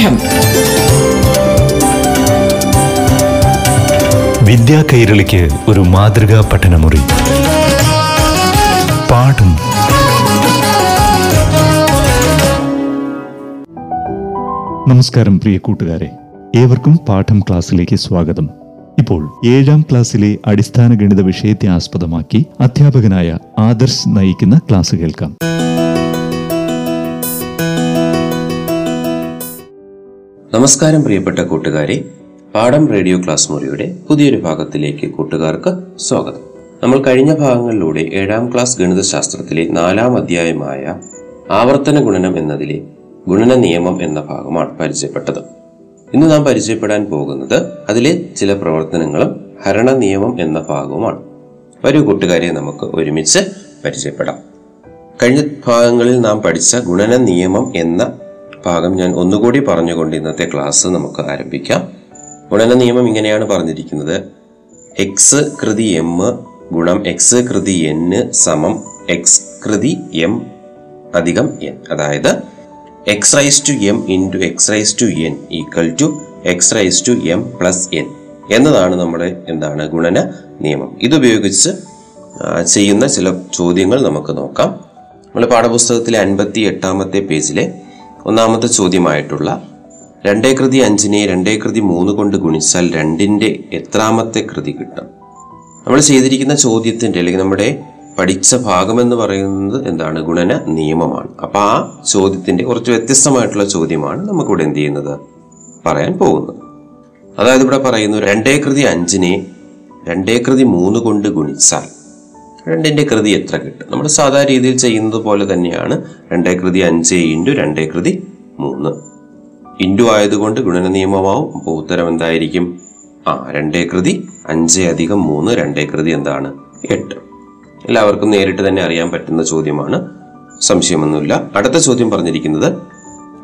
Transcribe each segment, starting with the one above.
പാഠം വിദ്യാ കൈരളിക്ക് ഒരു മാതൃകാ പഠനമുറി. പാഠം. നമസ്കാരം പ്രിയ കൂട്ടുകാരെ. ഏവർക്കും പാഠം ക്ലാസ്സിലേക്ക് സ്വാഗതം. ഇപ്പോൾ ഏഴാം ക്ലാസ്സിലെ അടിസ്ഥാന ഗണിത വിഷയത്തെ ആസ്പദമാക്കി അധ്യാപകനായ ആദർശ് നയിക്കുന്ന ക്ലാസ് കേൾക്കാം. നമസ്കാരം പ്രിയപ്പെട്ട കൂട്ടുകാരെ പാഠം റേഡിയോ ക്ലാസ് മുറിയുടെ പുതിയൊരു ഭാഗത്തിലേക്ക് കൂട്ടുകാർക്ക് സ്വാഗതം. നമ്മൾ കഴിഞ്ഞ ഭാഗങ്ങളിലൂടെ ഏഴാം ക്ലാസ് ഗണിതശാസ്ത്രത്തിലെ നാലാം അധ്യായമായ ആവർത്തന ഗുണനം എന്നതിലെ ഗുണന നിയമം എന്ന ഭാഗമാണ് പരിചയപ്പെട്ടത്. ഇന്ന് നാം പരിചയപ്പെടാൻ പോകുന്നത് അതിലെ ചില പ്രവർത്തനങ്ങളും ഹരണ നിയമം എന്ന ഭാഗവുമാണ്. വരൂ കൂട്ടുകാരെ നമുക്ക് ഒരുമിച്ച് പരിചയപ്പെടാം. കഴിഞ്ഞ ഭാഗങ്ങളിൽ നാം പഠിച്ച ഗുണന നിയമം എന്ന ഭാഗം ഞാൻ ഒന്നുകൂടി പറഞ്ഞുകൊണ്ട് ഇന്നത്തെ ക്ലാസ് നമുക്ക് ആരംഭിക്കാം. ഗുണന നിയമം ഇങ്ങനെയാണ് പറഞ്ഞിരിക്കുന്നത്. എക്സ് കൃതി എം ഗുണം എക്സ് കൃതി എൻ സമം എക്സ് കൃതി എം അധികം എൻ അതായത് X raise to M into X raise to N equal to X raise to M plus N എന്നതാണ് നമ്മുടെ എന്താണ് ഗുണന നിയമം. ഇതുപയോഗിച്ച് ചെയ്യുന്ന ചില ചോദ്യങ്ങൾ നമുക്ക് നോക്കാം. നമ്മൾ പാഠപുസ്തകത്തിലെ അൻപത്തി എട്ടാമത്തെ പേജിലെ ഒന്നാമത്തെ ചോദ്യമായിട്ടുള്ള രണ്ടേ കൃതി അഞ്ചിനെ രണ്ടേ കൃതി മൂന്ന് കൊണ്ട് ഗുണിച്ചാൽ രണ്ടിന്റെ എത്രാമത്തെ കൃതി കിട്ടും. നമ്മൾ ചെയ്തിരിക്കുന്ന ചോദ്യത്തിന്റെ അല്ലെങ്കിൽ നമ്മുടെ പഠിച്ച ഭാഗം എന്ന് പറയുന്നത് എന്താണ്? ഗുണന നിയമമാണ്. അപ്പോൾ ആ ചോദ്യത്തിന്റെ കുറച്ച് വ്യത്യസ്തമായിട്ടുള്ള ചോദ്യമാണ് നമുക്കിവിടെ എന്ത് ചെയ്യുന്നത്? പറയാൻ പോകുന്നത്. അതായത് ഇവിടെ പറയുന്നു രണ്ടേ കൃതി അഞ്ചിനെ രണ്ടേ കൃതി മൂന്ന് കൊണ്ട് ഗുണിച്ചാൽ രണ്ടിന്റെ കൃതി എത്ര കിട്ടും? നമ്മൾ സാധാരണ രീതിയിൽ ചെയ്യുന്നത് പോലെ തന്നെയാണ് രണ്ടേ കൃതി അഞ്ച് ഇന്റു രണ്ടേ കൃതി മൂന്ന്. ഇന്റു ആയതുകൊണ്ട് ഗുണന നിയമമാവും. അപ്പോൾ ഉത്തരം എന്തായിരിക്കും? ആ രണ്ടേ കൃതി അഞ്ച് അധികം മൂന്ന് രണ്ടേ കൃതി എന്താണ്? എട്ട്. എല്ലാവർക്കും നേരിട്ട് തന്നെ അറിയാൻ പറ്റുന്ന ചോദ്യമാണ്. സംശയമൊന്നുമില്ല. അടുത്ത ചോദ്യം പറഞ്ഞിരിക്കുന്നത്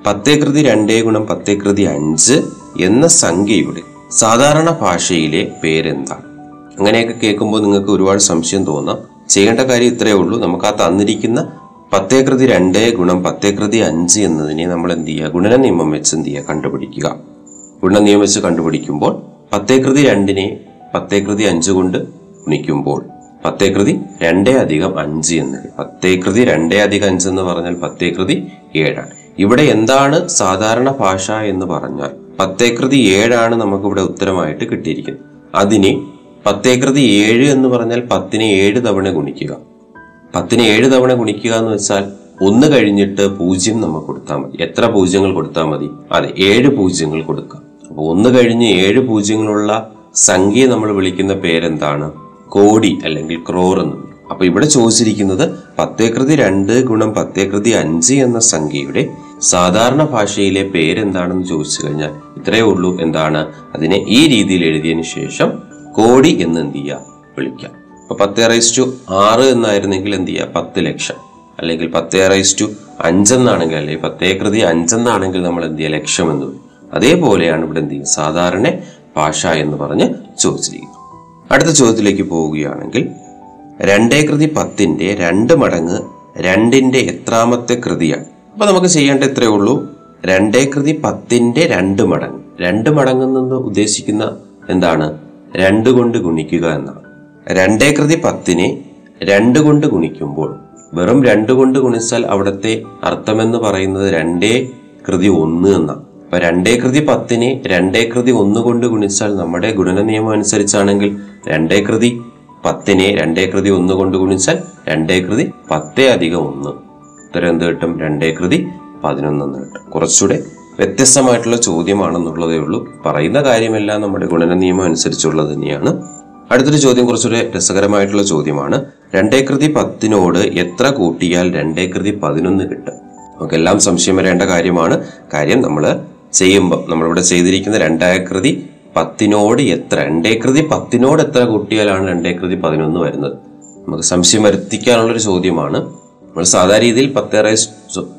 പത്തേ കൃതി രണ്ടേ ഗുണം പത്തേ കൃതി അഞ്ച് എന്ന സംഖ്യയുടെ സാധാരണ ഭാഷയിലെ പേരെന്താണ്? അങ്ങനെയൊക്കെ കേൾക്കുമ്പോൾ നിങ്ങൾക്ക് ഒരുപാട് സംശയം തോന്നാം. ചെയ്യേണ്ട കാര്യം ഇത്രയേ ഉള്ളൂ. നമുക്ക് ആ തന്നിരിക്കുന്ന പത്തേ കൃതി രണ്ടേ ഗുണം പത്തേ കൃതി അഞ്ച് എന്നതിനെ നമ്മൾ എന്ത് ചെയ്യുക? ഗുണന നിയമം വെച്ച് എന്ത് ചെയ്യുക? കണ്ടുപിടിക്കുക. ഗുണന നിയമം വെച്ച് കണ്ടുപിടിക്കുമ്പോൾ പത്തേ കൃതി രണ്ടിനെ പത്തേ കൃതി അഞ്ച് കൊണ്ട് ഗുണിക്കുമ്പോൾ പത്തേ കൃതി രണ്ടേ അധികം അഞ്ച് എന്ന്. പത്തേ കൃതി രണ്ടേ അധികം അഞ്ച് എന്ന് പറഞ്ഞാൽ പത്തേ കൃതി ഏഴാണ്. ഇവിടെ എന്താണ് സാധാരണ ഭാഷ എന്ന് പറഞ്ഞാൽ പത്തേ കൃതി ഏഴാണ് നമുക്കിവിടെ ഉത്തരമായിട്ട് കിട്ടിയിരിക്കുന്നത്. അതിനെ പത്തേ കൃതി ഏഴ് എന്ന് പറഞ്ഞാൽ പത്തിനെ ഏഴ് തവണ ഗുണിക്കുക. പത്തിനെ ഏഴ് തവണ ഗുണിക്കുക എന്ന് വെച്ചാൽ ഒന്ന് കഴിഞ്ഞിട്ട് പൂജ്യം നമുക്ക് കൊടുത്താൽ മതി. എത്ര പൂജ്യങ്ങൾ കൊടുത്താൽ മതി? അതെ ഏഴ് പൂജ്യങ്ങൾ കൊടുക്കുക അപ്പോൾ ഒന്ന് കഴിഞ്ഞ് ഏഴ് പൂജ്യങ്ങളുള്ള സംഖ്യ നമ്മൾ വിളിക്കുന്ന പേരെന്താണ്? കോടി അല്ലെങ്കിൽ ക്രോർ എന്ന്. അപ്പൊ ഇവിടെ ചോദിച്ചിരിക്കുന്നത് പത്തേകൃതി രണ്ട് ഗുണം പത്തേകൃതി അഞ്ച് എന്ന സംഖ്യയുടെ സാധാരണ ഭാഷയിലെ പേരെന്താണെന്ന് ചോദിച്ചു കഴിഞ്ഞാൽ ഇത്രയേ ഉള്ളൂ. എന്താണ്? അതിനെ ഈ രീതിയിൽ എഴുതിയതിനു ശേഷം കോടി എന്ന് എന്ത് ചെയ്യുക വിളിക്കാം. അപ്പൊ പത്ത് റൈസ് ടു ആറ് എന്നായിരുന്നെങ്കിൽ എന്ത് ചെയ്യുക പത്ത് ലക്ഷം. അല്ലെങ്കിൽ പത്ത് റൈസ് ടു അഞ്ചെന്നാണെങ്കിൽ അല്ലെങ്കിൽ പത്തേ കൃതി അഞ്ചെന്നാണെങ്കിൽ നമ്മൾ എന്ത് ചെയ്യുക ലക്ഷം എന്ന് അതേപോലെയാണ് ഇവിടെ എന്ത് ചെയ്യുക? സാധാരണ ഭാഷ എന്ന് പറഞ്ഞ് ചോദിച്ചിരിക്കുന്നു. അടുത്ത ചോദ്യത്തിലേക്ക് പോവുകയാണെങ്കിൽ രണ്ടേ കൃതി പത്തിന്റെ രണ്ട് മടങ്ങ് രണ്ടിന്റെ എത്രാമത്തെ കൃതിയാണ്. അപ്പൊ നമുക്ക് ചെയ്യേണ്ട ഇത്രയേ ഉള്ളൂ. രണ്ടേ കൃതി പത്തിന്റെ രണ്ട് മടങ്ങ്. രണ്ട് മടങ്ങ് നിന്ന് ഉദ്ദേശിക്കുന്ന എന്താണ്? രണ്ട് കൊണ്ട് ഗുണിക്കുക എന്നാണ്. രണ്ടേ കൃതി പത്തിനെ രണ്ട് കൊണ്ട് ഗുണിക്കുമ്പോൾ വെറും രണ്ട് കൊണ്ട് ഗുണിച്ചാൽ അവിടുത്തെ അർത്ഥമെന്ന് പറയുന്നത് രണ്ടേ കൃതി ഒന്ന് എന്നാണ്. അപ്പൊ രണ്ടേ കൃതി പത്തിനെ രണ്ടേ കൃതി ഒന്ന് കൊണ്ട് ഗുണിച്ചാൽ നമ്മുടെ ഗുണന നിയമം അനുസരിച്ചാണെങ്കിൽ രണ്ടേ കൃതി പത്തിനെ രണ്ടേ കൃതി ഒന്ന് കൊണ്ട് ഗുണിച്ചാൽ രണ്ടേ കൃതി പത്തേ അധികം ഒന്ന്. ഉത്തരം എന്ത് കിട്ടും? രണ്ടേ കൃതി പതിനൊന്നെന്ന് കിട്ടും. കുറച്ചുകൂടെ വ്യത്യസ്തമായിട്ടുള്ള ചോദ്യമാണെന്നുള്ളതേ ഉള്ളൂ. പറയുന്ന കാര്യമെല്ലാം നമ്മുടെ ഗുണന നിയമം അനുസരിച്ചുള്ളത് തന്നെയാണ്. അടുത്തൊരു ചോദ്യം കുറച്ചൊരു രസകരമായിട്ടുള്ള ചോദ്യമാണ്. രണ്ടേ കൃതി പത്തിനോട് എത്ര കൂട്ടിയാൽ രണ്ടേ കൃതി പതിനൊന്ന് കിട്ടും? നമുക്കെല്ലാം സംശയം വരേണ്ട കാര്യമാണ്. കാര്യം നമ്മൾ ചെയ്യുമ്പോൾ നമ്മളിവിടെ ചെയ്തിരിക്കുന്ന രണ്ടേകൃതി പത്തിനോട് എത്ര രണ്ടേകൃതി പത്തിനോട് എത്ര കൂട്ടിയാലാണ് രണ്ടേകൃതി പതിനൊന്ന് വരുന്നത്? നമുക്ക് സംശയം വരുത്തിക്കാനുള്ളൊരു ചോദ്യമാണ്. നമ്മൾ സാധാരണ രീതിയിൽ പത്ത് റൈസ്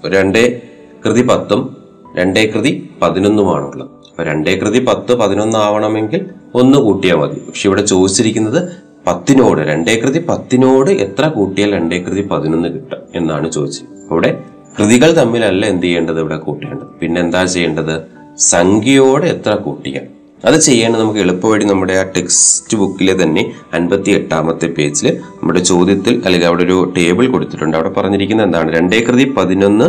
രണ്ടേ കൃതി പത്തും രണ്ടേ കൃതി പതിനൊന്നുമാണുള്ളത്. അപ്പൊ രണ്ടേ കൃതി പത്ത് പതിനൊന്ന് ആവണമെങ്കിൽ ഒന്ന് കൂട്ടിയാൽ മതി. പക്ഷെ ഇവിടെ ചോദിച്ചിരിക്കുന്നത് പത്തിനോട് രണ്ടേ കൃതി പത്തിനോട് എത്ര കൂട്ടിയാൽ രണ്ടേ കൃതി പതിനൊന്ന് കിട്ടും എന്നാണ് ചോദിച്ചത്. അവിടെ കൃതികൾ തമ്മിലല്ല എന്ത് ചെയ്യേണ്ടത് ഇവിടെ കൂട്ടേണ്ടത്? പിന്നെ എന്താ ചെയ്യേണ്ടത്? സംഖ്യയോട് എത്ര കൂട്ടിയാൽ. അത് ചെയ്യാൻ നമുക്ക് എളുപ്പവഴി നമ്മുടെ ആ ടെക്സ്റ്റ് ബുക്കിലെ തന്നെ അൻപത്തി എട്ടാമത്തെ പേജിൽ നമ്മുടെ ചോദ്യത്തിൽ അല്ലെങ്കിൽ അവിടെ ഒരു ടേബിൾ കൊടുത്തിട്ടുണ്ട്. അവിടെ പറഞ്ഞിരിക്കുന്നത് എന്താണ്? രണ്ടേ കൃതി പതിനൊന്ന്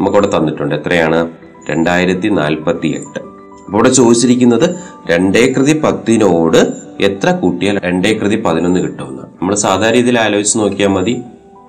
നമുക്കവിടെ തന്നിട്ടുണ്ട്. എത്രയാണ്? രണ്ടായിരത്തി നാൽപ്പത്തി എട്ട് അപ്പോൾ ഇവിടെ ചോദിച്ചിരിക്കുന്നത് രണ്ടേ കൃതി പത്തിനോട് എത്ര കൂട്ടിയാൽ രണ്ടേ കൃതി പതിനൊന്ന് കിട്ടുമെന്ന്. നമ്മൾ സാധാരണ രീതിയിൽ ആലോചിച്ച് നോക്കിയാൽ മതി.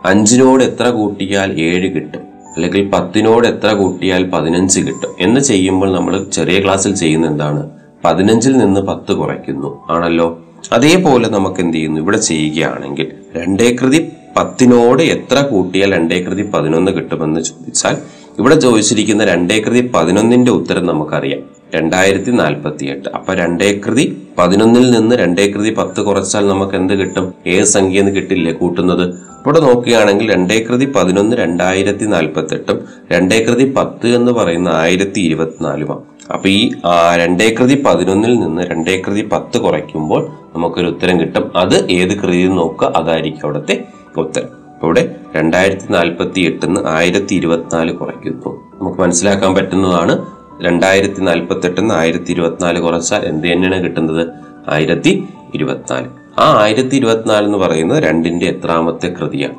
അഞ്ചിനോട് എത്ര കൂട്ടിയാൽ ഏഴ് കിട്ടും. അല്ലെങ്കിൽ പത്തിനോട് എത്ര കൂട്ടിയാൽ പതിനഞ്ച് കിട്ടും. എന്ന് ചെയ്യുമ്പോൾ നമ്മൾ ചെറിയ ക്ലാസ്സിൽ ചെയ്യുന്ന എന്താണ്? പതിനഞ്ചിൽ നിന്ന് പത്ത് കുറയ്ക്കുന്നു. ആണല്ലോ? അതേപോലെ നമുക്ക് എന്ത് ചെയ്യുന്നു? ഇവിടെ ചെയ്യുകയാണെങ്കിൽ രണ്ടേ കൃതി പത്തിനോട് എത്ര കൂട്ടിയാൽ രണ്ടേ കൃതി പതിനൊന്ന് കിട്ടുമെന്ന് ചോദിച്ചാൽ ഇവിടെ ചോദിച്ചിരിക്കുന്ന രണ്ടേ കൃതി പതിനൊന്നിന്റെ ഉത്തരം നമുക്കറിയാം. രണ്ടായിരത്തി നാൽപ്പത്തി എട്ട് അപ്പൊ രണ്ടേ കൃതി പതിനൊന്നിൽ നിന്ന് രണ്ടേ കൃതി പത്ത് കുറച്ചാൽ നമുക്ക് എന്ത് കിട്ടും? ഏത് സംഖ്യ എന്ന് കിട്ടില്ലേ കൂട്ടുന്നത്? ഇവിടെ നോക്കുകയാണെങ്കിൽ രണ്ടേ കൃതി പതിനൊന്ന് രണ്ടായിരത്തി നാൽപ്പത്തി എട്ടും രണ്ടേ കൃതി പത്ത് എന്ന് പറയുന്ന ആയിരത്തി ഇരുപത്തിനാലുമാണ് അപ്പൊ ഈ ആ, രണ്ടേ കൃതി പതിനൊന്നിൽ നിന്ന് രണ്ടേ കൃതി പത്ത് കുറയ്ക്കുമ്പോൾ നമുക്കൊരു ഉത്തരം കിട്ടും. അത് ഏത് കൃതി നോക്കുക? അതായിരിക്കും അവിടുത്തെ ഉത്തരം. അപ്പൊ ഇവിടെ രണ്ടായിരത്തി നാൽപ്പത്തി എട്ടിന്ന് ആയിരത്തി ഇരുപത്തിനാല് കുറയ്ക്കുന്നു. നമുക്ക് മനസ്സിലാക്കാൻ പറ്റുന്നതാണ് രണ്ടായിരത്തി നാൽപ്പത്തി എട്ടിന്ന് ആയിരത്തി ഇരുപത്തിനാല് കുറച്ചാൽ എന്ത് തന്നെയാണ് കിട്ടുന്നത്? ആയിരത്തി ഇരുപത്തിനാല് ആ ആയിരത്തി ഇരുപത്തിനാല് എന്ന് പറയുന്നത് രണ്ടിന്റെ എത്രാമത്തെ കൃതിയാണ്.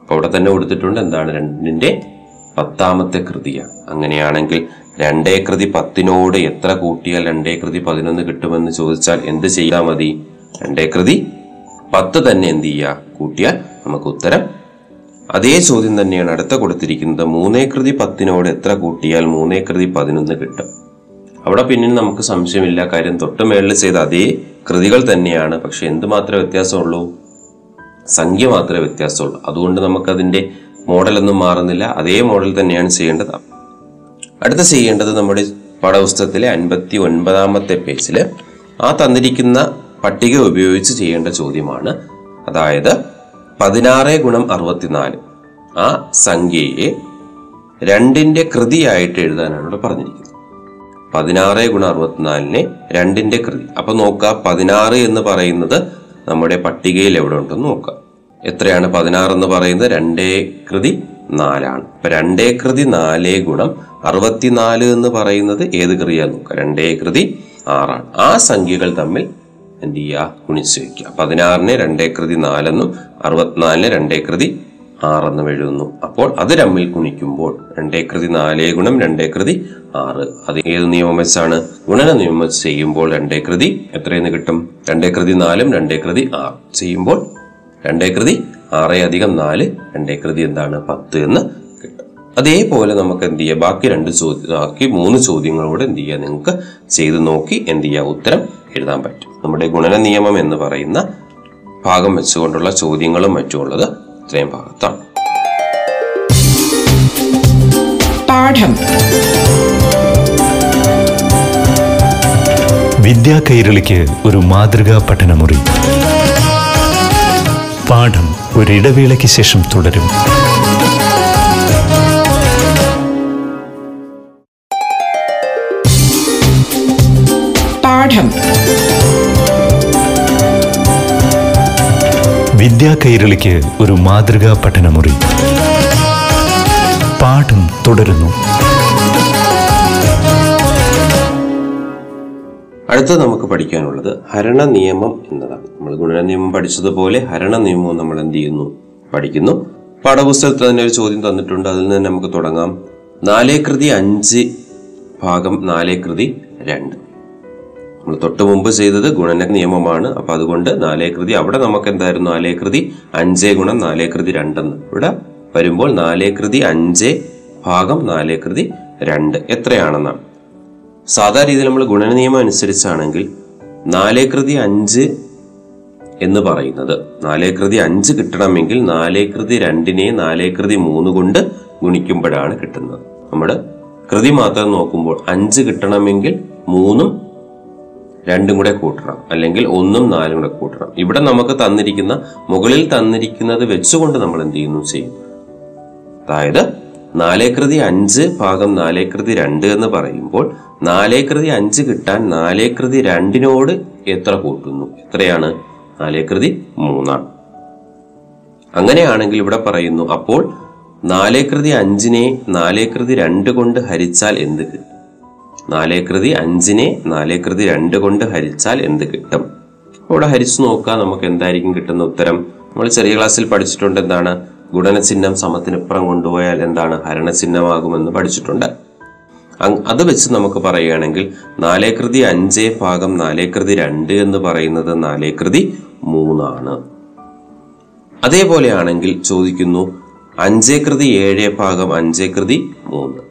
അപ്പൊ അവിടെ തന്നെ കൊടുത്തിട്ടുണ്ട് എന്താണ്? രണ്ടിന്റെ പത്താമത്തെ കൃതിയാണ്. അങ്ങനെയാണെങ്കിൽ രണ്ടേ കൃതി പത്തിനോട് എത്ര കൂട്ടിയാൽ രണ്ടേ കൃതി പതിനൊന്ന് കിട്ടുമെന്ന് ചോദിച്ചാൽ എന്ത് ചെയ്താൽ മതി? രണ്ടേ കൃതി പത്ത് തന്നെ എന്ത് ചെയ്യുക? കൂട്ടിയാൽ നമുക്ക് ഉത്തരം അതേ ചോദ്യം തന്നെയാണ് അടുത്ത കൊടുത്തിരിക്കുന്നത്. മൂന്നേ കൃതി പത്തിനോട് എത്ര കൂട്ടിയാൽ മൂന്നേ കൃതി പതിനൊന്ന് കിട്ടും? അവിടെ പിന്നിൽ നമുക്ക് സംശയമില്ല. കാര്യം തൊട്ട് മേളിൽ ചെയ്ത അതേ കൃതികൾ തന്നെയാണ്. പക്ഷെ എന്ത് മാത്രമേ വ്യത്യാസമുള്ളൂ? സംഖ്യ മാത്രമേ വ്യത്യാസമുള്ളൂ. അതുകൊണ്ട് നമുക്കതിന്റെ മോഡലൊന്നും മാറുന്നില്ല. അതേ മോഡൽ തന്നെയാണ് ചെയ്യേണ്ടത്. അടുത്ത ചെയ്യേണ്ടത് നമ്മുടെ പാഠപുസ്തകത്തിലെ അൻപത്തി ഒൻപതാമത്തെ പേജിൽ ആ തന്നിരിക്കുന്ന പട്ടിക ഉപയോഗിച്ച് ചെയ്യേണ്ട ചോദ്യമാണ്. അതായത് പതിനാറ് ഗുണം അറുപത്തിനാല്. ആ സംഖ്യയെ രണ്ടിന്റെ കൃതിയായിട്ട് എഴുതാനാണ് ഇവിടെ പറഞ്ഞിരിക്കുന്നത്. പതിനാറ് ഗുണം അറുപത്തിനാലിനെ രണ്ടിന്റെ കൃതി. അപ്പൊ നോക്കുക പതിനാറ് എന്ന് പറയുന്നത് നമ്മുടെ പട്ടികയിൽ എവിടെ ഉണ്ടെന്ന് നോക്കുക. എത്രയാണ് പതിനാറ് എന്ന് പറയുന്നത്? രണ്ടേ കൃതി നാലാണ്. അപ്പൊ രണ്ടേ കൃതി നാലേ ഗുണം അറുപത്തിനാല് എന്ന് പറയുന്നത് ഏത് കൃതിയാണ് നോക്കുക? രണ്ടേ കൃതി ആറാണ്. ആ സംഖ്യകൾ തമ്മിൽ എന്ത് ചെയ്യുക ഗുണിച്ച് വയ്ക്കുക പതിനാറിന് രണ്ടേ കൃതി നാലെന്നും അറുപത്തിനാലിന് രണ്ടേ കൃതി ആറെന്നും എഴുതുന്നു. അപ്പോൾ അത് തമ്മിൽ ഗുണിക്കുമ്പോൾ രണ്ടേ കൃതി നാലേ ഗുണം രണ്ടേ കൃതി ആറ്. അത് ഏത് നിയമം വെച്ചാണ്? ഗുണന നിയമം ചെയ്യുമ്പോൾ രണ്ടേ കൃതി എത്രയെന്ന് കിട്ടും? രണ്ടേ കൃതി നാലും രണ്ടേ കൃതി ആറ്. ചെയ്യുമ്പോൾ രണ്ടേ കൃതി ആറ് അധികം നാല് രണ്ടേ കൃതി എന്താണ്? പത്ത് എന്ന് അതേപോലെ നമുക്ക് എന്ത് ചെയ്യാം? ബാക്കി രണ്ട് ചോദ്യം ബാക്കി മൂന്ന് ചോദ്യങ്ങളോട് എന്ത് ചെയ്യുക നിങ്ങൾക്ക് ചെയ്ത് നോക്കി എന്ത് ചെയ്യുക ഉത്തരം എഴുതാൻ പറ്റും. നമ്മുടെ ഗുണന നിയമം എന്ന് പറയുന്ന ഭാഗം വെച്ചുകൊണ്ടുള്ള ചോദ്യങ്ങളും മറ്റുമുള്ളത് ഇത്രയും ഭാഗത്താണ്. പാഠം. വിദ്യാ കൈരളിക്ക് ഒരു മാതൃകാ പഠനമുറി. പാഠം ഒരിടവേളയ്ക്ക് ശേഷം തുടരും. വിദ്യാ കൈരളിക്ക് ഒരു മാതൃകാ പഠനമുറി. പാഠം തുടരുന്നു. അടുത്ത നമുക്ക് പഠിക്കാനുള്ളത് ഹരണ നിയമം എന്നതാണ്. നമ്മൾ ഗുണന നിയമം പഠിച്ചതുപോലെ ഹരണ നിയമവും നമ്മൾ എന്ത് ചെയ്യുന്നു? പഠിക്കുന്നു. പാഠപുസ്തകത്തിൽ തന്നെ ഒരു ചോദ്യം തന്നിട്ടുണ്ട്. അതിൽ നിന്ന് നമുക്ക് തുടങ്ങാം. നാലേ കൃതി അഞ്ച് ഭാഗം നാലേ കൃതി രണ്ട്. നമ്മൾ തൊട്ട് മുമ്പ് ചെയ്തത് ഗുണന നിയമമാണ്. അപ്പൊ അതുകൊണ്ട് നാലേ കൃതി അവിടെ നമുക്ക് എന്തായിരുന്നു നാലേ കൃതി അഞ്ചേ ഗുണം നാലേ കൃതി രണ്ടെന്ന്. ഇവിടെ വരുമ്പോൾ നാലേ കൃതി അഞ്ച് ഭാഗം നാലേ കൃതി രണ്ട്. എത്രയാണെന്നാണ് സാധാരണ രീതിയിൽ നമ്മൾ ഗുണന നിയമം അനുസരിച്ചാണെങ്കിൽ നാലേ കൃതി അഞ്ച് എന്ന് പറയുന്നത്. നാലേ കൃതി അഞ്ച് കിട്ടണമെങ്കിൽ നാലേ കൃതി രണ്ടിനെ നാലേ കൃതി മൂന്ന് കൊണ്ട് ഗുണിക്കുമ്പോഴാണ് കിട്ടുന്നത്. നമ്മൾ കൃതി മാത്രം നോക്കുമ്പോൾ അഞ്ച് കിട്ടണമെങ്കിൽ മൂന്നും രണ്ടും കൂടെ കൂട്ടണം. അല്ലെങ്കിൽ ഒന്നും നാലും കൂടെ കൂട്ടണം. ഇവിടെ നമുക്ക് തന്നിരിക്കുന്ന മുകളിൽ തന്നിരിക്കുന്നത് വെച്ചുകൊണ്ട് നമ്മൾ എന്ത് ചെയ്യുന്നു? ചെയ്യും. അതായത് നാലേകൃതി അഞ്ച് ഭാഗം നാലേകൃതി രണ്ട് എന്ന് പറയുമ്പോൾ നാലേകൃതി അഞ്ച് കിട്ടാൻ നാലേകൃതി രണ്ടിനോട് എത്ര കൂട്ടുന്നു? എത്രയാണ്? നാലേകൃതി മൂന്നാണ്. അങ്ങനെയാണെങ്കിൽ ഇവിടെ പറയുന്നു അപ്പോൾ നാലേകൃതി അഞ്ചിനെ നാലേകൃതി രണ്ട് കൊണ്ട് ഹരിച്ചാൽ എന്ത് കിട്ടും? നാലേകൃതി അഞ്ചിനെ നാലേകൃതി രണ്ട് കൊണ്ട് ഹരിച്ചാൽ എന്ത് കിട്ടും? ഇവിടെ ഹരിച്ചു നോക്കുക നമുക്ക് എന്തായിരിക്കും കിട്ടുന്ന ഉത്തരം. നമ്മൾ ചെറിയ ക്ലാസ്സിൽ പഠിച്ചിട്ടുണ്ട് എന്താണ്? ഗുണനചിഹ്നം സമത്തിനിപ്പുറം കൊണ്ടുപോയാൽ എന്താണ്? ഹരണചിഹ്നമാകുമെന്ന് പഠിച്ചിട്ടുണ്ട്. അത് വെച്ച് നമുക്ക് പറയുകയാണെങ്കിൽ നാലേകൃതി അഞ്ച് ഭാഗം നാലേകൃതി രണ്ട് എന്ന് പറയുന്നത് നാലേകൃതി മൂന്നാണ്. അതേപോലെയാണെങ്കിൽ ചോദിക്കുന്നു അഞ്ചേകൃതി ഏഴ് ഭാഗം അഞ്ചേകൃതി മൂന്ന്.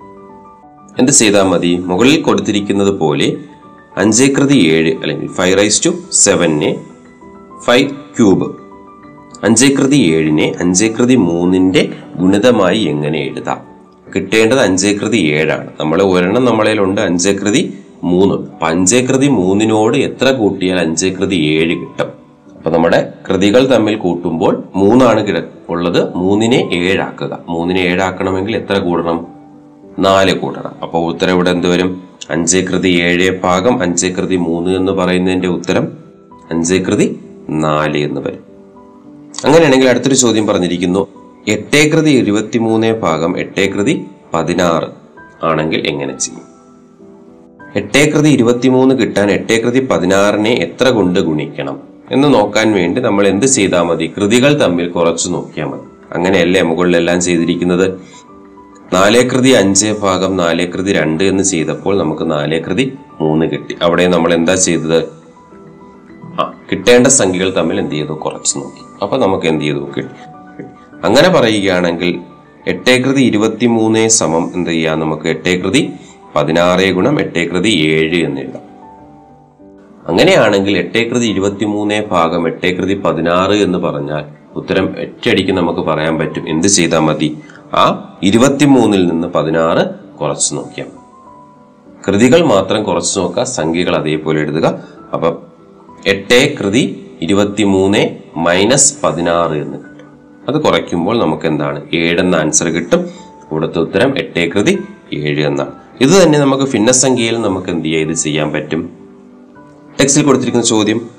എന്ത് ചെയ്താൽ മതി? മുകളിൽ കൊടുത്തിരിക്കുന്നത് പോലെ അഞ്ചേകൃതി ഏഴ് അല്ലെങ്കിൽ ഫൈവ് റൈസ് ടു സെവനെ ഫൈവ് ക്യൂബ് അഞ്ചേകൃതി ഏഴിനെ അഞ്ചേക്കൃതി മൂന്നിന്റെ ഗുണിതമായി എങ്ങനെ എഴുതാം? കിട്ടേണ്ടത് അഞ്ചേകൃതി ഏഴാണ്. നമ്മൾ ഒരെണ്ണം നമ്മളതിലുണ്ട് അഞ്ചേകൃതി മൂന്ന്. അപ്പൊ അഞ്ചേക്കൃതി മൂന്നിനോട് എത്ര കൂട്ടിയാൽ അഞ്ചേകൃതി ഏഴ് കിട്ടും? അപ്പൊ നമ്മുടെ കൃതികൾ തമ്മിൽ കൂട്ടുമ്പോൾ മൂന്നാണ് കിട ഉള്ളത്. മൂന്നിനെ ഏഴാക്കുക. മൂന്നിനെ ഏഴാക്കണമെങ്കിൽ എത്ര കൂടണം? നാല് കൂട്ടണം. അപ്പോൾ ഉത്തരം ഇവിടെ എന്ത് വരും? അഞ്ചേ കൃതി ഏഴ് ഭാഗം അഞ്ചേ കൃതി മൂന്ന് എന്ന് പറയുന്നതിന്റെ ഉത്തരം അഞ്ചേ കൃതി നാല് എന്ന് വരും. അങ്ങനെയാണെങ്കിൽ അടുത്തൊരു ചോദ്യം പറഞ്ഞിരിക്കുന്നു. എട്ടേ കൃതി ഇരുപത്തിമൂന്ന് ഭാഗം എട്ടേ കൃതി പതിനാറ് ആണെങ്കിൽ എങ്ങനെ ചെയ്യും? എട്ടേ കൃതി ഇരുപത്തിമൂന്ന് കിട്ടാൻ എട്ടേ കൃതി പതിനാറിനെ എത്ര കൊണ്ട് ഗുണിക്കണം? എന്ന് നോക്കാൻ വേണ്ടി നമ്മൾ എന്ത് ചെയ്താൽ മതി? കൃതികൾ തമ്മിൽ കുറച്ച് നോക്കിയാൽ മതി. അങ്ങനെയല്ലേ മുകളിലെല്ലാം ചെയ്തിരിക്കുന്നത്? നാലേകൃതി അഞ്ച് ഭാഗം നാലേകൃതി രണ്ട് എന്ന് ചെയ്തപ്പോൾ നമുക്ക് നാലേകൃതി മൂന്ന് കിട്ടി. അവിടെ നമ്മൾ എന്താ ചെയ്തത്? ആ കിട്ടേണ്ട സംഖ്യകൾ തമ്മിൽ എന്ത് ചെയ്തു? കുറച്ച് നോക്കി. അപ്പൊ നമുക്ക് എന്ത് ചെയ്തു? കിട്ടി. അങ്ങനെ പറയുകയാണെങ്കിൽ എട്ടേകൃതി ഇരുപത്തി മൂന്ന് സമം എന്ത് ചെയ്യാം? നമുക്ക് എട്ടേകൃതി പതിനാറ് ഗുണം എട്ടേകൃതി ഏഴ് എന്ന് എഴുതാം. അങ്ങനെയാണെങ്കിൽ എട്ടേകൃതി ഇരുപത്തി മൂന്ന് ഭാഗം എട്ടേകൃതി പതിനാറ് എന്ന് പറഞ്ഞാൽ ഉത്തരം എട്ടടിക്ക് നമുക്ക് പറയാൻ പറ്റും. എന്ത് ചെയ്താൽ മതി? ആ ഇരുപത്തിമൂന്നിൽ നിന്ന് പതിനാറ് കുറച്ച് നോക്കിയാൽ. കൃതികൾ മാത്രം കുറച്ച് നോക്കുക സംഖ്യകൾ അതേപോലെ എഴുതുക. അപ്പം എട്ടേ കൃതി ഇരുപത്തിമൂന്ന് മൈനസ് പതിനാറ് എന്ന് കിട്ടും. അത് കുറയ്ക്കുമ്പോൾ നമുക്ക് എന്താണ്? ഏഴെന്ന ആൻസർ കിട്ടും. ഇവിടുത്തെ ഉത്തരം എട്ടേ കൃതി ഏഴ് എന്നാണ്. ഇത് തന്നെ നമുക്ക് ഭിന്നസംഖ്യയിൽ നമുക്ക് എന്ത് ചെയ്യാം? ഇത് ചെയ്യാൻ പറ്റും. ടെക്സ്റ്റിൽ കൊടുത്തിരിക്കുന്ന ചോദ്യം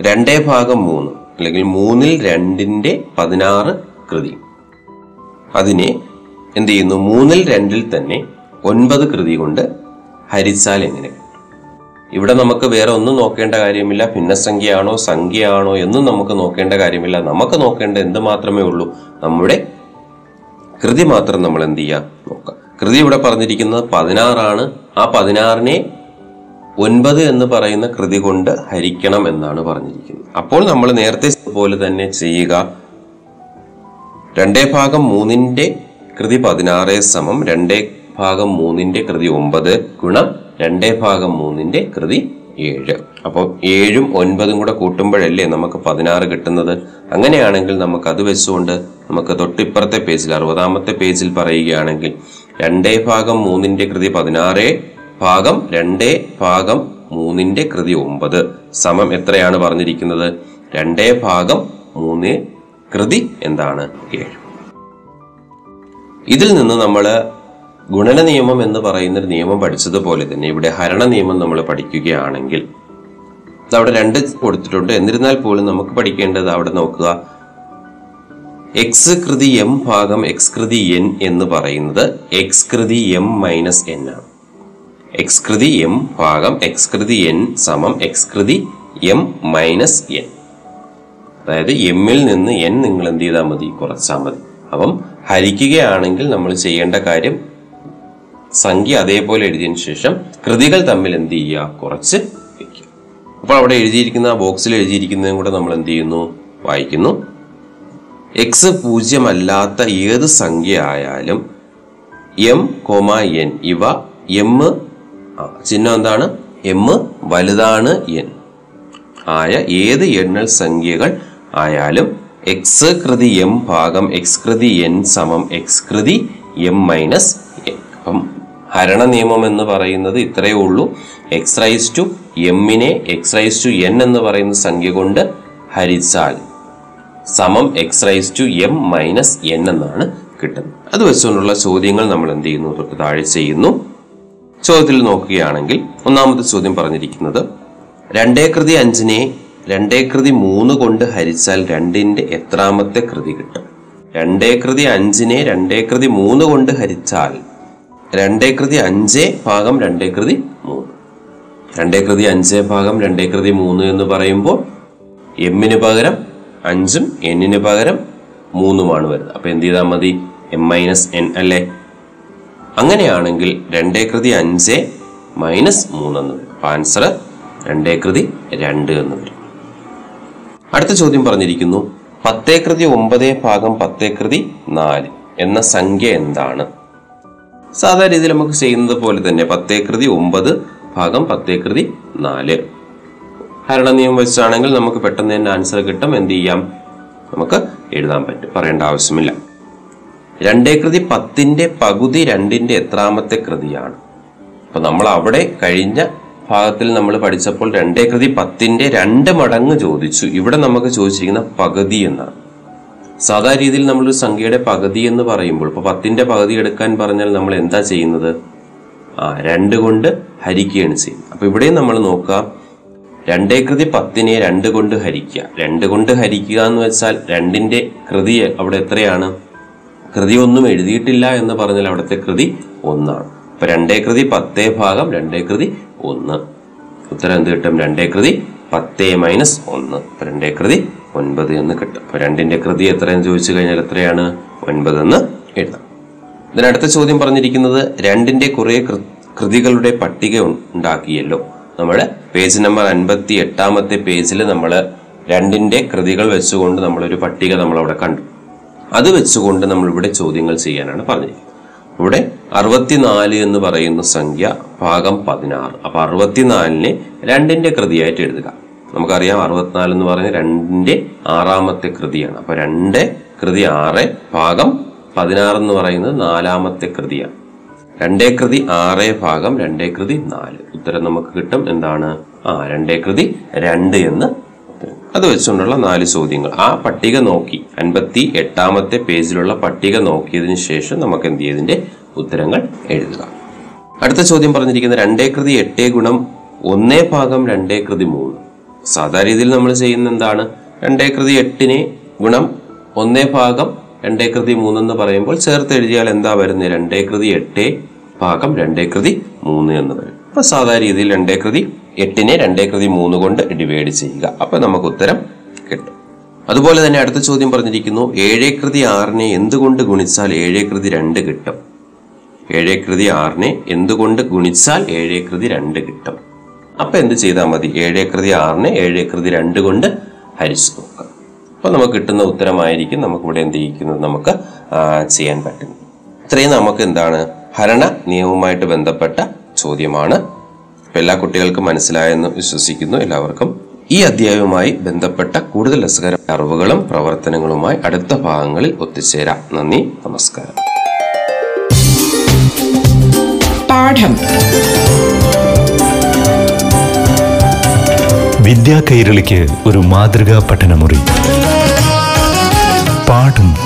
രണ്ടേ ഭാഗം മൂന്ന് അല്ലെങ്കിൽ മൂന്നിൽ രണ്ടിന്റെ പതിനാറ് കൃതി. അതിനെ എന്ത് ചെയ്യുന്നു മൂന്നിൽ രണ്ടിൽ തന്നെ ഒൻപത് കൃതി കൊണ്ട് ഹരിച്ചാൽ എങ്ങനെ? ഇവിടെ നമുക്ക് വേറെ ഒന്നും നോക്കേണ്ട കാര്യമില്ല. ഭിന്നസംഖ്യയാണോ സംഖ്യയാണോ എന്നും നമുക്ക് നോക്കേണ്ട കാര്യമില്ല. നമുക്ക് നോക്കേണ്ട എന്ത് മാത്രമേ ഉള്ളൂ. നമ്മുടെ കൃതി മാത്രം നമ്മൾ എന്ത് ചെയ്യാം? നോക്കാം. കൃതി ഇവിടെ പറഞ്ഞിരിക്കുന്നത് പതിനാറാണ്. ആ പതിനാറിനെ ഒൻപത് എന്ന് പറയുന്ന കൃതി കൊണ്ട് ഹരിക്കണം എന്നാണ് പറഞ്ഞിരിക്കുന്നത്. അപ്പോൾ നമ്മൾ നേരത്തെ പോലെ തന്നെ ചെയ്യുക. രണ്ടേ ഭാഗം മൂന്നിന്റെ കൃതി പതിനാറ് സമം രണ്ടേ ഭാഗം മൂന്നിന്റെ കൃതി ഒമ്പത് ഗുണം രണ്ടേ ഭാഗം മൂന്നിന്റെ കൃതി ഏഴ്. അപ്പോൾ ഏഴും ഒൻപതും കൂടെ കൂട്ടുമ്പോഴല്ലേ നമുക്ക് പതിനാറ് കിട്ടുന്നത്? അങ്ങനെയാണെങ്കിൽ നമുക്ക് അത് വെച്ചുകൊണ്ട് നമുക്ക് തൊട്ടിപ്പുറത്തെ പേജിൽ അറുപതാമത്തെ പേജിൽ പറയുകയാണെങ്കിൽ രണ്ടേ ഭാഗം മൂന്നിന്റെ കൃതി പതിനാറ് ഭാഗം രണ്ടേ ഭാഗം മൂന്നിന്റെ കൃതി ഒമ്പത്. സമം എത്രയാണ് പറഞ്ഞിരിക്കുന്നത്? രണ്ടേ ഭാഗം മൂന്ന് കൃതി എന്താണ് ഏഴ്. ഇതിൽ നിന്ന് നമ്മൾ ഗുണന നിയമം എന്ന് പറയുന്ന ഒരു നിയമം പഠിച്ചതുപോലെ തന്നെ ഇവിടെ ഹരണ നിയമം നമ്മൾ പഠിക്കുകയാണെങ്കിൽ അവിടെ രണ്ട് കൊടുത്തിട്ടുണ്ട്. എന്നിരുന്നാൽ പോലും നമുക്ക് പഠിക്കേണ്ടത് അവിടെ നോക്കുക. എക്സ് കൃതി എം ഭാഗം എക്സ് കൃതി എൻ എന്ന് പറയുന്നത് എക്സ് കൃതി എം മൈനസ് എൻ ആണ്. എക്സ് കൃതി എം ഭാഗം എക്സ് കൃതി എൻ സമം എക്സ് കൃതി എം മൈനസ് എൻ അതായത് എമ്മിൽ നിന്ന് എൻ നിങ്ങൾ എന്ത് ചെയ്താൽ മതി? കുറച്ചാൽ മതി. അപ്പം ഹരിക്കുകയാണെങ്കിൽ നമ്മൾ ചെയ്യേണ്ട കാര്യം സംഖ്യ അതേപോലെ എഴുതിയതിനു ശേഷം കൃതികൾ തമ്മിൽ എന്ത് ചെയ്യുക? കുറച്ച് വയ്ക്കുക. അപ്പോൾ അവിടെ എഴുതിയിരിക്കുന്ന ആ ബോക്സിൽ എഴുതിയിരിക്കുന്നതും കൂടെ നമ്മൾ എന്ത് ചെയ്യുന്നു? വായിക്കുന്നു. എക്സ് പൂജ്യമല്ലാത്ത ഏത് സംഖ്യ ആയാലും എം കോമ എൻ ഇവ എം ചിഹ്നം എന്താണ്? എം വലുതാണ് എൻ ആയ ഏത് എണ്ണൽ സംഖ്യകൾ ആയാലും എക്സ് കൃതി എം ഭാഗം എക്സ് കൃതി എൻ സമം എക്സ് കൃതി എം മൈനസ് എൻ അപ്പം ഹരണ നിയമം എന്ന് പറയുന്നത് ഇത്രയേ ഉള്ളൂ. എക്സ് റൈസ് ടു എമ്മിനെ എക്സ് റൈസ് ടു എൻ എന്ന് പറയുന്ന സംഖ്യ കൊണ്ട് ഹരിച്ചാൽ സമം X raise to M minus N എന്നാണ് കിട്ടുന്നത്. അത് വെച്ചുകൊണ്ടുള്ള ചോദ്യങ്ങൾ നമ്മൾ എന്ത് ചെയ്യുന്നു? തൊട്ട് താഴെ ചെയ്യുന്നു. ചോദ്യത്തിൽ നോക്കുകയാണെങ്കിൽ ഒന്നാമത്തെ ചോദ്യം പറഞ്ഞിരിക്കുന്നത് രണ്ടേ കൃതി അഞ്ചിനെ രണ്ടേ കൃതി മൂന്ന് കൊണ്ട് ഹരിച്ചാൽ രണ്ടിന്റെ എത്രാമത്തെ കൃതി കിട്ടും. രണ്ടേ കൃതി അഞ്ചിനെ രണ്ടേ കൃതി മൂന്ന് കൊണ്ട് ഹരിച്ചാൽ രണ്ടേ കൃതി അഞ്ച് ഭാഗം രണ്ടേ കൃതി മൂന്ന്. രണ്ടേ കൃതി അഞ്ച് ഭാഗം രണ്ടേ കൃതി മൂന്ന് എന്ന് പറയുമ്പോൾ എമ്മിന് പകരം അഞ്ചും എന്നിന് പകരം മൂന്നുമാണ് വരുന്നത്. അപ്പൊ എന്ത് ചെയ്താൽ മതി? എം മൈനസ് എൻ അല്ലേ? അങ്ങനെയാണെങ്കിൽ രണ്ടേ കൃതി അഞ്ച് മൈനസ് മൂന്നെന്ന് വരും. ആൻസർ രണ്ടേ കൃതി രണ്ട് എന്ന് വരും. അടുത്ത ചോദ്യം പറഞ്ഞിരിക്കുന്നു. പത്തേ കൃതി ഒമ്പതേ ഭാഗം പത്തേ കൃതി നാല് എന്ന സംഖ്യ എന്താണ്? സാധാരണ രീതിയിൽ നമുക്ക് ചെയ്യുന്നത് പോലെ തന്നെ പത്തേ കൃതി ഒമ്പത് ഭാഗം പത്തേ കൃതി നാല്. ഹരണ നിയമം വെച്ചാണെങ്കിൽ നമുക്ക് പെട്ടെന്ന് തന്നെ ആൻസർ കിട്ടും. എന്ത് ചെയ്യാം? നമുക്ക് എഴുതാൻ പറ്റും. പറയേണ്ട ആവശ്യമില്ല. രണ്ടേ കൃതി പത്തിന്റെ പകുതി രണ്ടിന്റെ എത്രാമത്തെ കൃതിയാണ്. അപ്പൊ നമ്മൾ അവിടെ കഴിഞ്ഞ ഭാഗത്തിൽ നമ്മൾ പഠിച്ചപ്പോൾ രണ്ടേ കൃതി പത്തിന്റെ രണ്ട് മടങ്ങ് ചോദിച്ചു. ഇവിടെ നമുക്ക് ചോദിച്ചിരിക്കുന്ന പകുതി എന്നാണ്. സാധാരണ രീതിയിൽ നമ്മളൊരു സംഖ്യയുടെ പകുതി എന്ന് പറയുമ്പോൾ ഇപ്പൊ പത്തിന്റെ പകുതി എടുക്കാൻ പറഞ്ഞാൽ നമ്മൾ എന്താ ചെയ്യുന്നത്? ആ രണ്ട് കൊണ്ട് ഹരിക്കുകയാണ് ചെയ്യുന്നത്. അപ്പൊ ഇവിടെയും നമ്മൾ നോക്കാം രണ്ടേ കൃതി പത്തിനെ രണ്ട് കൊണ്ട് ഹരിക്കുക. രണ്ട് കൊണ്ട് ഹരിക്കുക എന്ന് വെച്ചാൽ രണ്ടിന്റെ കൃതി അവിടെ എത്രയാണ്? കൃതി ഒന്നും എഴുതിയിട്ടില്ല എന്ന് പറഞ്ഞാൽ അവിടുത്തെ കൃതി ഒന്നാണ്. അപ്പൊ രണ്ടേ കൃതി പത്തേ ഭാഗം രണ്ടേ കൃതി ഒന്ന്. ഉത്തരം എന്ത് കിട്ടും? രണ്ടേ കൃതി. പത്തേ മൈനസ് ഒന്ന്. രണ്ടേ കൃതി. ഒൻപത് എന്ന് കിട്ടും. അപ്പൊ രണ്ടിന്റെ കൃതി എത്രയെന്ന് ചോദിച്ചു കഴിഞ്ഞാൽ എത്രയാണ്? ഒൻപത് എന്ന് എഴുതാം. ഇതിനടുത്ത ചോദ്യം പറഞ്ഞിരിക്കുന്നത് രണ്ടിന്റെ കുറെ കൃതികളുടെ പട്ടിക ഉണ്ടാക്കിയല്ലോ. നമ്മുടെ പേജ് നമ്പർ അൻപത്തി എട്ടാമത്തെ പേജിൽ നമ്മൾ രണ്ടിന്റെ കൃതികൾ വെച്ചുകൊണ്ട് നമ്മളൊരു പട്ടിക നമ്മളവിടെ കണ്ടു. അത് വെച്ചുകൊണ്ട് നമ്മളിവിടെ ചോദ്യങ്ങൾ ചെയ്യാനാണ് പറഞ്ഞിരിക്കുന്നത്. ഇവിടെ അറുപത്തിനാല് എന്ന് പറയുന്ന സംഖ്യ ഭാഗം പതിനാറ്. അപ്പൊ അറുപത്തിനാലിനെ രണ്ടിന്റെ കൃതിയായിട്ട് എഴുതുക. നമുക്കറിയാം അറുപത്തിനാല് എന്ന് പറയുന്നത് രണ്ടിന്റെ ആറാമത്തെ കൃതിയാണ്. അപ്പൊ രണ്ട് കൃതി ആറ് ഭാഗം പതിനാറ് എന്ന് പറയുന്നത് നാലാമത്തെ കൃതിയാണ്. രണ്ടേ കൃതി ആറ് ഭാഗം രണ്ടേ കൃതി നാല്. ഉത്തരം നമുക്ക് കിട്ടും. എന്താണ്? ആ രണ്ടേ കൃതി രണ്ട് എന്ന്. അത് വെച്ചുകൊണ്ടുള്ള നാല് ചോദ്യങ്ങൾ. ആ പട്ടിക നോക്കി. അൻപത്തി എട്ടാമത്തെ പേജിലുള്ള പട്ടിക നോക്കിയതിന് ശേഷം നമുക്ക് എന്ത് ചെയ്തതിന്റെ ഉത്തരങ്ങൾ എഴുതുക. അടുത്ത ചോദ്യം പറഞ്ഞിരിക്കുന്നത് രണ്ടേ കൃതി എട്ടേ ഗുണം ഒന്നേ ഭാഗം രണ്ടേ കൃതി മൂന്ന്. സാധാരണ രീതിയിൽ നമ്മൾ ചെയ്യുന്ന എന്താണ്? രണ്ടേ കൃതി എട്ടിനെ ഗുണം ഒന്നേ ഭാഗം രണ്ടേ കൃതി മൂന്നെന്ന് പറയുമ്പോൾ ചേർത്ത് എഴുതിയാൽ എന്താ വരുന്നത്? രണ്ടേ കൃതി എട്ടേ ഭാഗം രണ്ടേ കൃതി മൂന്ന് എന്ന് വരും. അപ്പൊ സാധാരണ രീതിയിൽ രണ്ടേ കൃതി എട്ടിനെ രണ്ടേ കൃതി മൂന്ന് കൊണ്ട് ഡിവൈഡ് ചെയ്യുക. അപ്പൊ നമുക്ക് ഉത്തരം കിട്ടും. അതുപോലെ തന്നെ അടുത്ത ചോദ്യം പറഞ്ഞിരിക്കുന്നു ഏഴേ കൃതി ആറിനെ എന്തുകൊണ്ട് ഗുണിച്ചാൽ ഏഴേ കൃതി രണ്ട് കിട്ടും? ഏഴേ കൃതി ആറിനെ എന്തുകൊണ്ട് ഗുണിച്ചാൽ ഏഴേ കൃതി രണ്ട് കിട്ടും? അപ്പൊ എന്ത് ചെയ്താൽ മതി? ഏഴേ കൃതി ആറിനെ ഏഴേ കൃതി രണ്ട് കൊണ്ട് ഹരിച്ചു നോക്കാം അപ്പൊ നമുക്ക് കിട്ടുന്ന ഉത്തരമായിരിക്കും നമുക്ക് ഇവിടെ എന്ത് ചെയ്യിക്കുന്നത് നമുക്ക് ചെയ്യാൻ പറ്റും ഇത്രയും നമുക്ക് എന്താണ്? ഹരണ നിയമവുമായിട്ട് ബന്ധപ്പെട്ട ചോദ്യമാണ്. എല്ലാ കുട്ടികൾക്കും മനസ്സിലായെന്ന് വിശ്വസിക്കുന്നു എല്ലാവർക്കും. ഈ അധ്യായവുമായി ബന്ധപ്പെട്ട കൂടുതൽ രസകര അറിവുകളും പ്രവർത്തനങ്ങളുമായി അടുത്ത ഭാഗങ്ങളിൽ ഒത്തുചേരാം. നന്ദി നമസ്കാരം. പാഠം. വിദ്യാ കൈരളിക്ക് ഒരു മാതൃകാ പഠനമുറി. പാഠം.